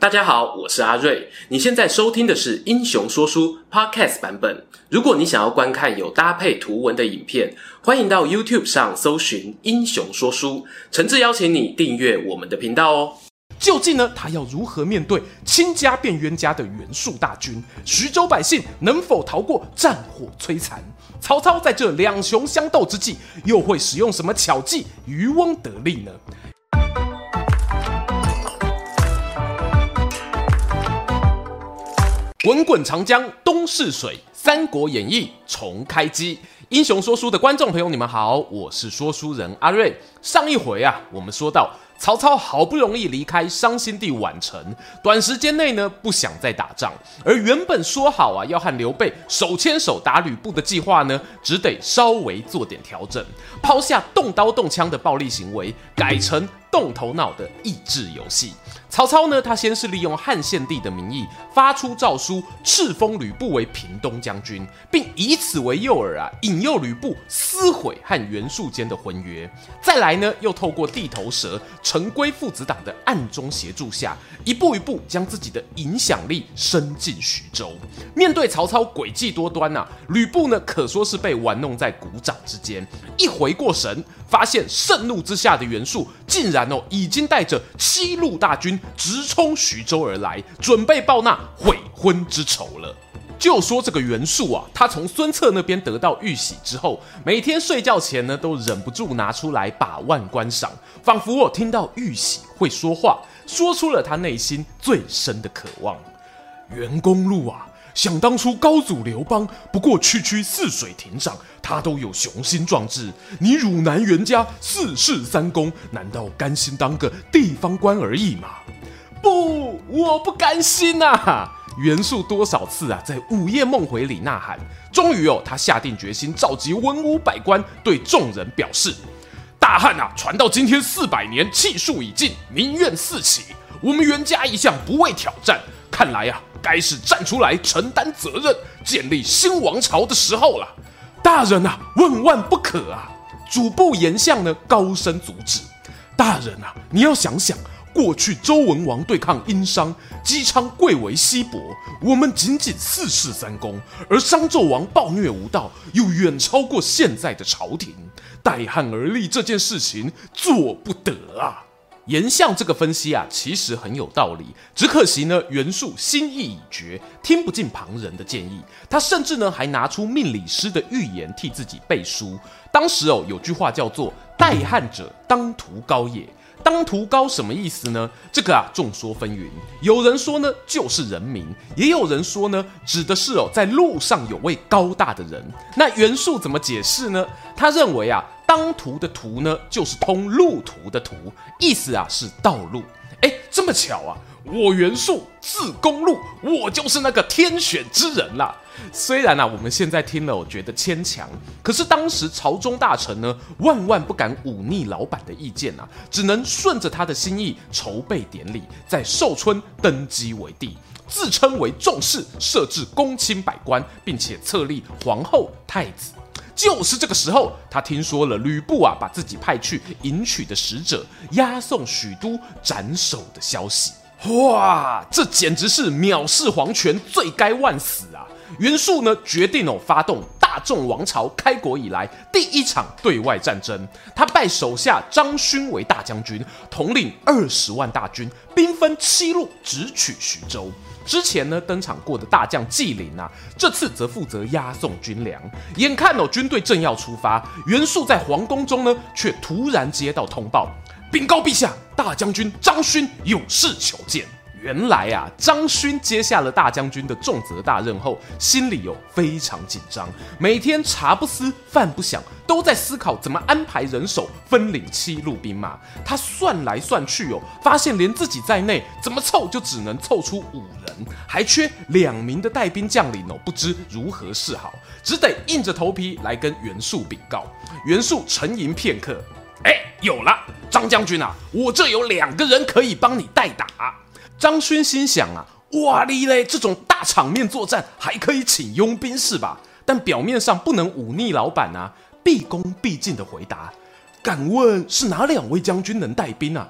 大家好，我是阿瑞。你现在收听的是《英雄说书》Podcast 版本。如果你想要观看有搭配图文的影片，欢迎到 YouTube 上搜寻《英雄说书》，诚挚邀请你订阅我们的频道哦。究竟呢，他要如何面对亲家变冤家的袁术大军？徐州百姓能否逃过战火摧残？曹操在这两雄相斗之际，又会使用什么巧计渔翁得利呢？滚滚长江东逝水，《三国演义》重开机。英雄说书的观众朋友，你们好，我是说书人阿瑞。上一回啊，我们说到曹操好不容易离开伤心地宛城，短时间内呢不想再打仗，而原本说好啊要和刘备手牵手打吕布的计划呢，只得稍微做点调整，抛下动刀动枪的暴力行为，改成动头脑的益智游戏。曹操呢，他先是利用汉献帝的名义发出诏书，敕封吕布为平东将军，并以此为诱饵啊，引诱吕布撕毁和袁术间的婚约。再来呢，又透过地头蛇陈规父子党的暗中协助下，一步一步将自己的影响力伸进徐州。面对曹操诡计多端啊，吕布呢可说是被玩弄在股掌之间。一回过神，发现盛怒之下的袁术竟然哦已经带着七路大军。直冲徐州而来，准备报那悔婚之仇了。就说这个袁术啊，他从孙策那边得到玉玺之后，每天睡觉前呢，都忍不住拿出来把玩观赏，仿佛我听到玉玺会说话，说出了他内心最深的渴望。袁公路啊，想当初高祖刘邦，不过区区泗水亭长，他都有雄心壮志。你汝南袁家四世三公，难道甘心当个地方官而已吗？不，我不甘心呐、啊！袁术多少次啊，在午夜梦回里呐喊。终于哦，他下定决心，召集文武百官，对众人表示：大汉啊，传到今天四百年，气数已尽，民怨四起。我们袁家一向不畏挑战，看来啊，该是站出来承担责任，建立新王朝的时候了。大人啊，万万不可啊！主簿严相呢，高声阻止。大人啊，你要想想。过去周文王对抗殷商，姬昌贵为西伯，我们仅仅四世三公，而商纣王暴虐无道，又远超过现在的朝廷，代汉而立这件事情做不得啊！严相这个分析啊，其实很有道理，只可惜呢，袁术心意已决，听不进旁人的建议，他甚至呢还拿出命理师的预言替自己背书。当时哦，有句话叫做“代汉者，当涂高也”。当涂高什么意思呢？这个啊，众说纷纭。有人说呢，就是人名；也有人说呢，指的是哦，在路上有位高大的人。那袁术怎么解释呢？他认为啊，当涂的涂呢，就是通路途的途，意思啊是道路。哎，这么巧啊！我袁术字公路，我就是那个天选之人啦。虽然啊，我们现在听了，我觉得牵强，可是当时朝中大臣呢，万万不敢忤逆老板的意见啊，只能顺着他的心意筹备典礼，在寿春登基为帝，自称为重士，设置公卿百官，并且册立皇后、太子。就是这个时候，他听说了吕布啊，把自己派去迎娶的使者押送许都斩首的消息。哇，这简直是藐视皇权，罪该万死啊！袁术呢，决定哦，发动大众王朝开国以来第一场对外战争。他拜手下张勋为大将军，统领二十万大军，兵分七路，直取徐州。之前呢，登场过的大将纪灵啊，这次则负责押送军粮。眼看哦，军队正要出发，袁术在皇宫中呢，却突然接到通报，禀告陛下，大将军张勋有事求见。原来啊，张勋接下了大将军的重责大任后，心里有非常紧张，每天茶不思饭不想，都在思考怎么安排人手分领七路兵马。他算来算去哦，发现连自己在内，怎么凑就只能凑出五人，还缺两名的带兵将领哦，不知如何是好，只得硬着头皮来跟袁术禀告。袁术沉吟片刻，哎，有了，张将军啊，我这有两个人可以帮你代打。张勋心想啊，哇哩嘞，这种大场面作战还可以请佣兵是吧？但表面上不能忤逆老板啊，毕恭毕敬的回答：“敢问是哪两位将军能带兵啊？”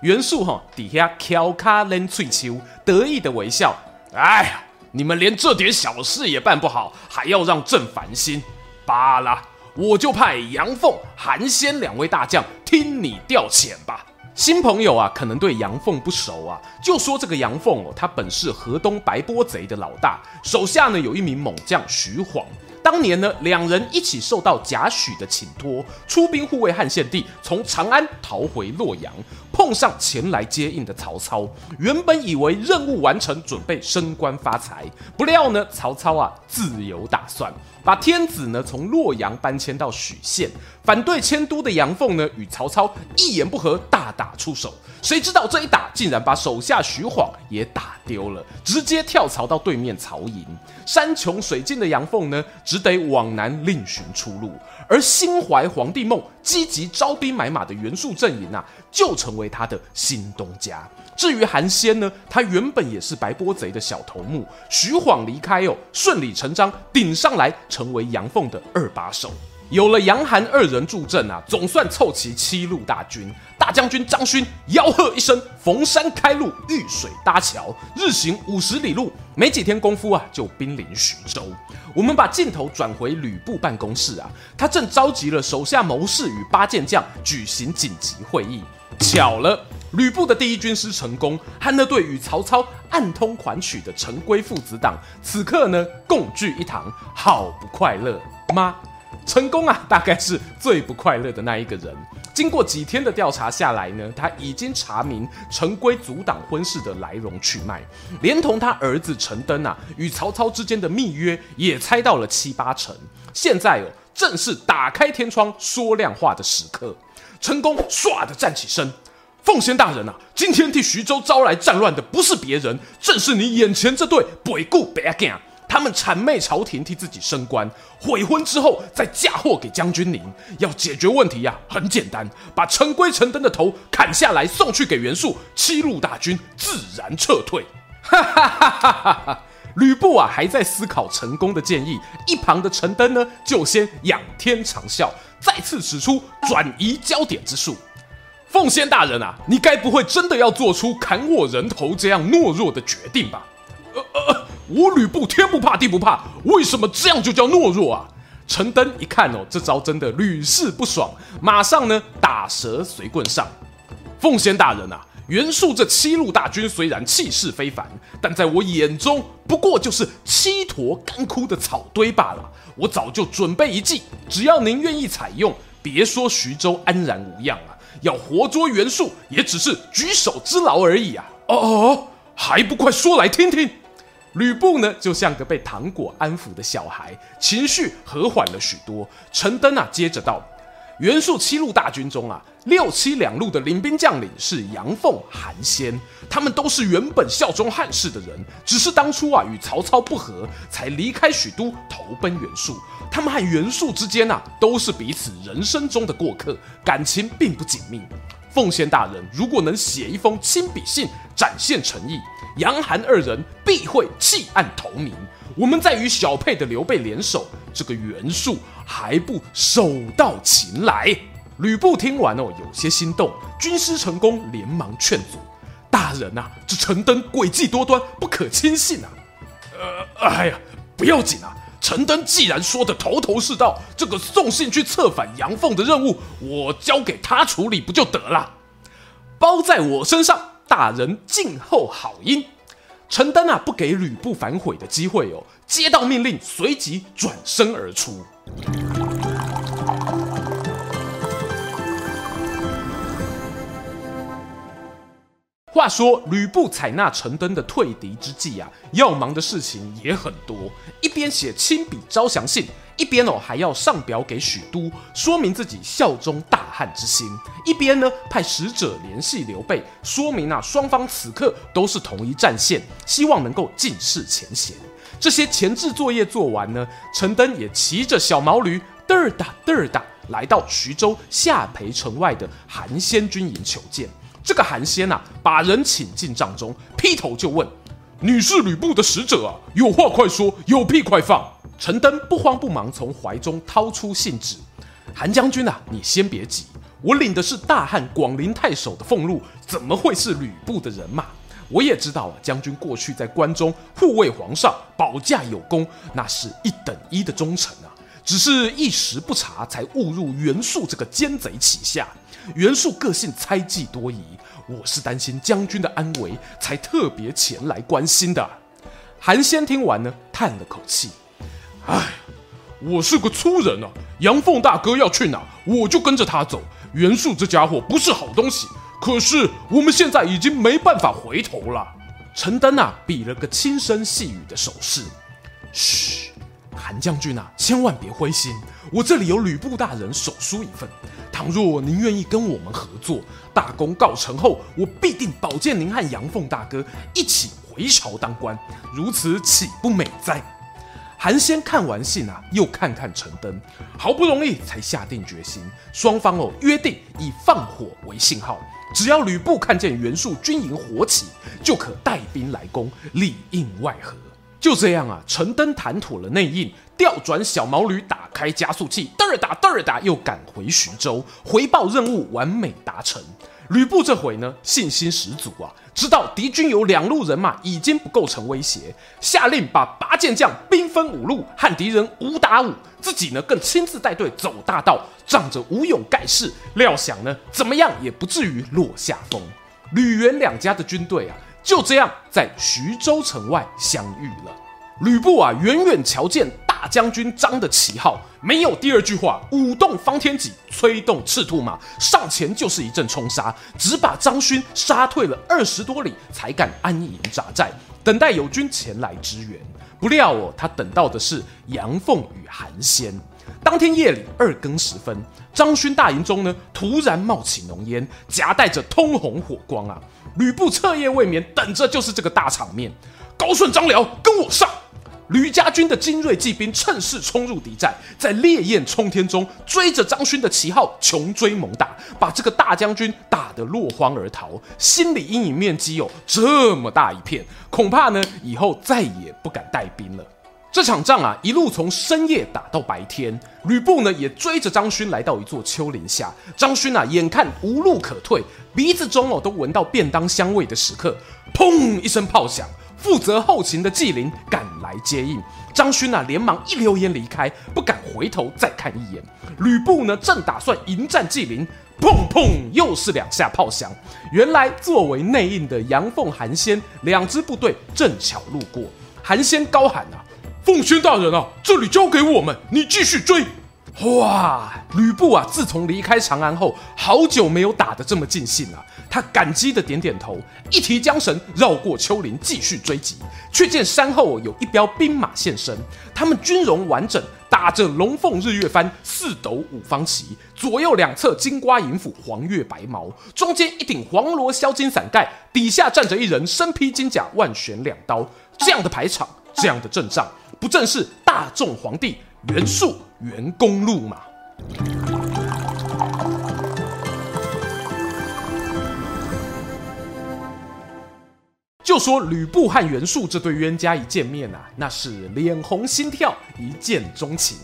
袁术哈底下翘卡冷翠秋，得意的微笑。哎呀，你们连这点小事也办不好，还要让朕烦心。罢了，我就派杨凤、韩先两位大将听你调遣吧。新朋友啊，可能对杨凤不熟啊，就说这个杨凤哦，他本是河东白波贼的老大，手下呢有一名猛将徐晃。当年呢，两人一起受到贾诩的请托，出兵护卫汉献帝，从长安逃回洛阳，碰上前来接应的曹操。原本以为任务完成，准备升官发财，不料呢，曹操啊自有打算，把天子呢从洛阳搬迁到许县。反对迁都的杨凤呢，与曹操一言不合，大打出手。谁知道这一打，竟然把手下徐晃也打丢了，直接跳槽到对面曹营。山穷水尽的杨凤呢，只得往南另寻出路。而心怀皇帝梦、积极招兵买马的袁术阵营啊，就成为他的新东家。至于韩先呢，他原本也是白波贼的小头目，徐晃离开哦，顺理成章顶上来成为杨凤的二把手。有了杨韩二人助阵啊，总算凑齐七路大军。大将军张勋吆喝一声，逢山开路，遇水搭桥，日行五十里路，没几天功夫啊，就兵临徐州。我们把镜头转回吕布办公室啊，他正召集了手下谋士与八健将举行紧急会议。巧了，吕布的第一军师陈宫和那对与曹操暗通款曲的陈规父子党，此刻呢共聚一堂，好不快乐吗？成功啊，大概是最不快乐的那一个人。经过几天的调查下来呢，他已经查明陈规阻挡婚事的来龙去脉，连同他儿子陈登啊与曹操之间的密约也猜到了七八成。现在哦，正是打开天窗说亮话的时刻。陈功唰的站起身，奉先大人啊，今天替徐州招来战乱的不是别人，正是你眼前这对背骨白。他们谄媚朝廷，替自己升官，悔婚之后再嫁祸给将军您。要解决问题呀、很简单，把陈规、陈登的头砍下来送去给袁术，七路大军自然撤退。哈哈哈哈哈哈！吕布啊，还在思考陈宫的建议，一旁的陈登呢，就先仰天长啸，再次使出转移焦点之术。奉先大人啊，你该不会真的要做出砍我人头这样懦弱的决定吧？我吕布天不怕地不怕，为什么这样就叫懦弱啊？陈登一看哦，这招真的屡试不爽，马上呢打蛇随棍上。奉先大人啊，袁术这七路大军虽然气势非凡，但在我眼中不过就是七坨干枯的草堆罢了。我早就准备一计，只要您愿意采用，别说徐州安然无恙啊，要活捉袁术也只是举手之劳而已啊！哦哦哦，还不快说来听听？吕布呢，就像个被糖果安抚的小孩，情绪和缓了许多。陈登啊，接着道：“袁术七路大军中啊，六七两路的领兵将领是杨凤、韩先，他们都是原本效忠汉室的人，只是当初啊与曹操不和，才离开许都投奔袁术。他们和袁术之间啊，都是彼此人生中的过客，感情并不紧密。奉先大人如果能写一封亲笔信，展现诚意。”杨韩二人必会弃暗投明，我们再与小沛的刘备联手，这个袁术还不手到擒来？吕布听完哦，有些心动。军师陈宫连忙劝阻：“大人呐、这陈登诡计多端，不可轻信啊！”呃，哎呀，不要紧啊，陈登既然说的头头是道，这个送信去策反杨凤的任务，我交给他处理不就得了？包在我身上。大人静候好音。陈登啊，不给吕布反悔的机会哦。接到命令，随即转身而出。话说，吕布采纳陈登的退敌之计啊，要忙的事情也很多，一边写亲笔招降信。一边哦还要上表给许都，说明自己效忠大汉之心；一边呢派使者联系刘备，说明啊双方此刻都是同一战线，希望能够尽释前嫌。这些前置作业做完呢，陈登也骑着小毛驴嘚儿哒嘚儿哒来到徐州下邳城外的韩先军营求见。这个韩先啊，把人请进帐中，劈头就问：“你是吕布的使者啊？有话快说，有屁快放。”陈登不慌不忙从怀中掏出信纸，韩将军啊，你先别急，我领的是大汉广陵太守的俸禄，怎么会是吕布的人马？我也知道啊，将军过去在关中护卫皇上，保驾有功，那是一等一的忠臣啊。只是一时不察，才误入袁术这个奸贼旗下。袁术个性猜忌多疑，我是担心将军的安危，才特别前来关心的。韩先听完呢，叹了口气：“唉，我是个粗人啊，杨凤大哥要去哪，我就跟着他走。袁术这家伙不是好东西，可是我们现在已经没办法回头了。”陈登啊，比了个轻声细语的手势：“嘘。”韩将军啊，千万别灰心，我这里有吕布大人手书一份。倘若您愿意跟我们合作，大功告成后，我必定保荐您和杨凤大哥一起回朝当官，如此岂不美哉？韩先看完信啊，又看看陈登，好不容易才下定决心，双方哦约定以放火为信号，只要吕布看见袁术军营火起，就可带兵来攻，里应外合。就这样啊，陈登谈妥了内应，调转小毛驴，打开加速器，嘚儿打嘚儿打，又赶回徐州，回报任务完美达成。吕布这回呢，信心十足啊，知道敌军有两路人马已经不构成威胁，下令把八健将兵分五路，和敌人五打五，自己呢更亲自带队走大道，仗着武勇盖世，料想呢怎么样也不至于落下风。吕袁两家的军队啊。就这样，在徐州城外相遇了。吕布啊，远远瞧见大将军张的旗号，没有第二句话，舞动方天戟，催动赤兔马，上前就是一阵冲杀，只把张勋杀退了二十多里，才敢安营扎寨，等待友军前来支援。不料哦，他等到的是杨凤与韩先。当天夜里二更时分，张勋大营中呢，突然冒起浓烟，夹带着通红火光啊！吕布彻夜未眠，等着就是这个大场面。高顺、张辽，跟我上！吕家军的精锐骑兵趁势冲入敌寨，在烈焰冲天中追着张勋的旗号穷追猛打，把这个大将军打得落荒而逃。心理阴影面积有这么大一片，恐怕呢以后再也不敢带兵了。这场仗啊，一路从深夜打到白天。吕布呢，也追着张勋来到一座丘陵下。张勋啊，眼看无路可退，鼻子中哦都闻到便当香味的时刻，砰一声炮响，负责后勤的纪灵赶来接应。张勋啊，连忙一溜烟离开，不敢回头再看一眼。吕布呢，正打算迎战纪灵，砰砰，又是两下炮响。原来作为内应的杨凤、韩先两支部队正巧路过，韩先高喊啊。奉宣大人啊，这里交给我们，你继续追。哇，吕布啊，自从离开长安后，好久没有打得这么尽兴了。他感激的点点头，一提缰绳，绕过丘陵，继续追击。却见山后有一彪兵马现身，他们军容完整，打着龙凤日月幡、四斗五方旗，左右两侧金瓜银斧、黄月白毛，中间一顶黄罗销金伞盖，底下站着一人身披金甲，万旋两刀。这样的排场，这样的阵仗。不正是大众皇帝袁术袁公路吗？就说吕布和袁术这对冤家一见面啊，那是脸红心跳，一见钟情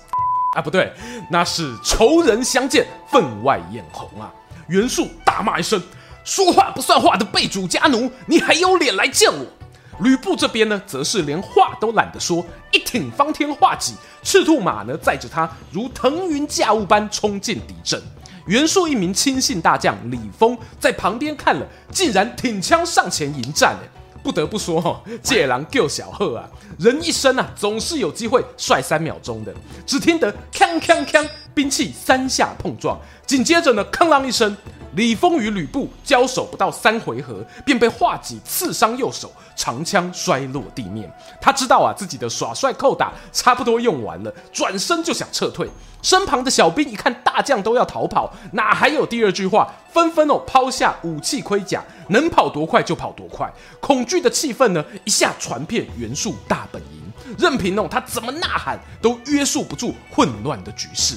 啊，不对，那是仇人相见分外眼红啊。袁术大骂一声：“说话不算话的背主家奴，你还有脸来见我？”吕布这边呢，则是连话都懒得说，一挺方天画戟，赤兔马呢载着他如腾云驾雾般冲进敌阵。袁术一名亲信大将李丰在旁边看了，竟然挺枪上前迎战。不得不说哈，借狼救小贺啊，人一生啊总是有机会帅三秒钟的。只听得锵锵锵，兵器三下碰撞，紧接着呢，哐啷一声。李丰与吕布交手不到三回合，便被画戟刺伤右手，长枪摔落地面。他知道啊，自己的耍帅扣打差不多用完了，转身就想撤退。身旁的小兵一看大将都要逃跑，哪还有第二句话？纷纷哦抛下武器盔甲，能跑多快就跑多快。恐惧的气氛呢，一下传遍袁术大本营，任凭哦他怎么呐喊，都约束不住混乱的局势。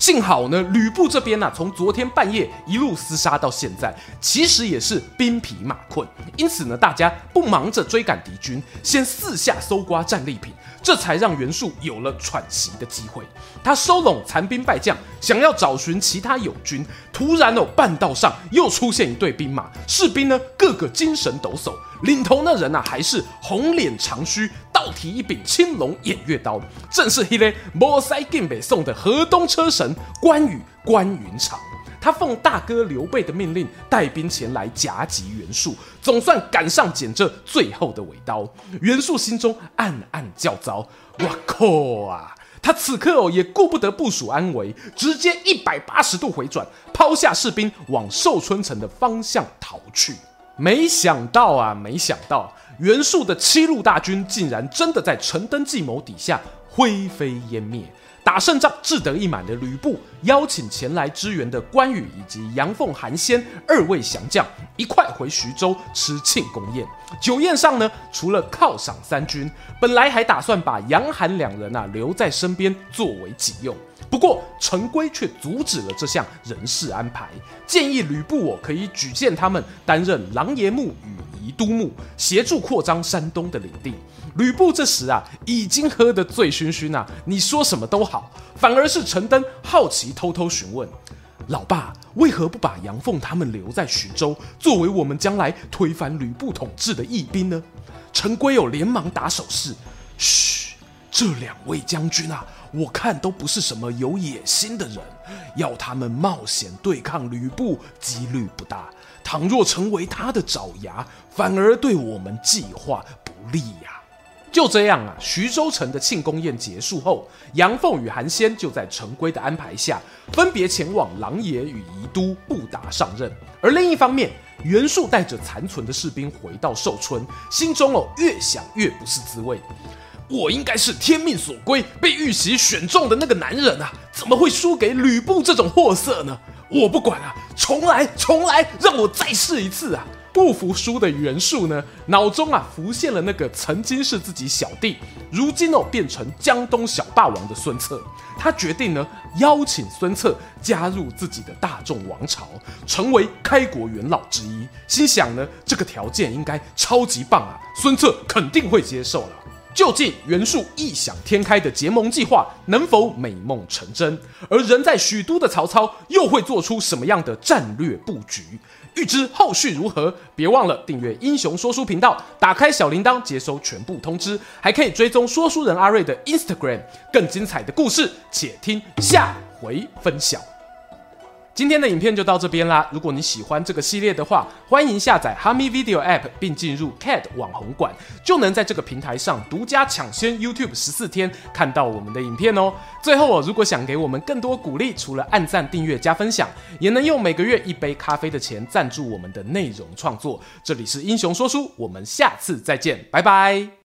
幸好呢，吕布这边呢、从昨天半夜一路厮杀到现在，其实也是兵疲马困，因此呢，大家不忙着追赶敌军，先四下搜刮战利品，这才让袁术有了喘息的机会。他收拢残兵败将，想要找寻其他友军，突然哦，半道上又出现一队兵马，士兵呢，个个精神抖擞，领头那人呐、啊，还是红脸长须。倒提一柄青龙偃月刀，正是迄个无塞进北宋的河东车神关羽关云长。他奉大哥刘备的命令，带兵前来夹击袁术，总算赶上捡这最后的尾刀。袁术心中暗暗叫糟：“哇靠啊！”他此刻哦，也顾不得部署安危，直接一百八十度回转，抛下士兵往寿春城的方向逃去。没想到啊，没想到。袁术的七路大军竟然真的在陈登计谋底下灰飞烟灭。打胜仗志得意满的吕布邀请前来支援的关羽以及杨凤、韩先二位降将一块回徐州吃庆功宴。酒宴上呢，除了犒赏三军，本来还打算把杨韩两人啊留在身边作为己用。不过陈规却阻止了这项人事安排，建议吕布我可以举荐他们担任琅琊幕与。都牧协助扩张山东的领地，吕布这时啊已经喝得醉醺醺啊，你说什么都好，反而是陈登好奇偷偷询问：“老爸为何不把杨凤他们留在徐州，作为我们将来推翻吕布统治的义兵呢？”陈规友连忙打手势：“嘘，这两位将军啊，我看都不是什么有野心的人，要他们冒险对抗吕布，几率不大。”倘若成为他的爪牙，反而对我们计划不利呀、就这样啊，徐州城的庆功宴结束后，杨凤与韩先就在陈规的安排下，分别前往琅琊与宜都布达上任。而另一方面，袁术带着残存的士兵回到寿春，心中哦越想越不是滋味。我应该是天命所归，被玉玺选中的那个男人啊，怎么会输给吕布这种货色呢？我不管啊，重来，重来，让我再试一次啊！不服输的袁术呢，脑中啊浮现了那个曾经是自己小弟，如今哦变成江东小霸王的孙策。他决定呢邀请孙策加入自己的大众王朝，成为开国元老之一。心想呢这个条件应该超级棒啊，孙策肯定会接受了。究竟袁术异想天开的结盟计划能否美梦成真？而人在许都的曹操又会做出什么样的战略布局？欲知后续如何，别忘了订阅英雄说书频道，打开小铃铛接收全部通知，还可以追踪说书人阿瑞的 Instagram。更精彩的故事，且听下回分晓。今天的影片就到这边啦。如果你喜欢这个系列的话，欢迎下载哈密 Video App 并进入 CAD 网红馆，就能在这个平台上独家抢先 YouTube 十四天看到我们的影片哦。最后哦，如果想给我们更多鼓励，除了按赞、订阅、加分享，也能用每个月一杯咖啡的钱赞助我们的内容创作。这里是英雄说书，我们下次再见，拜拜。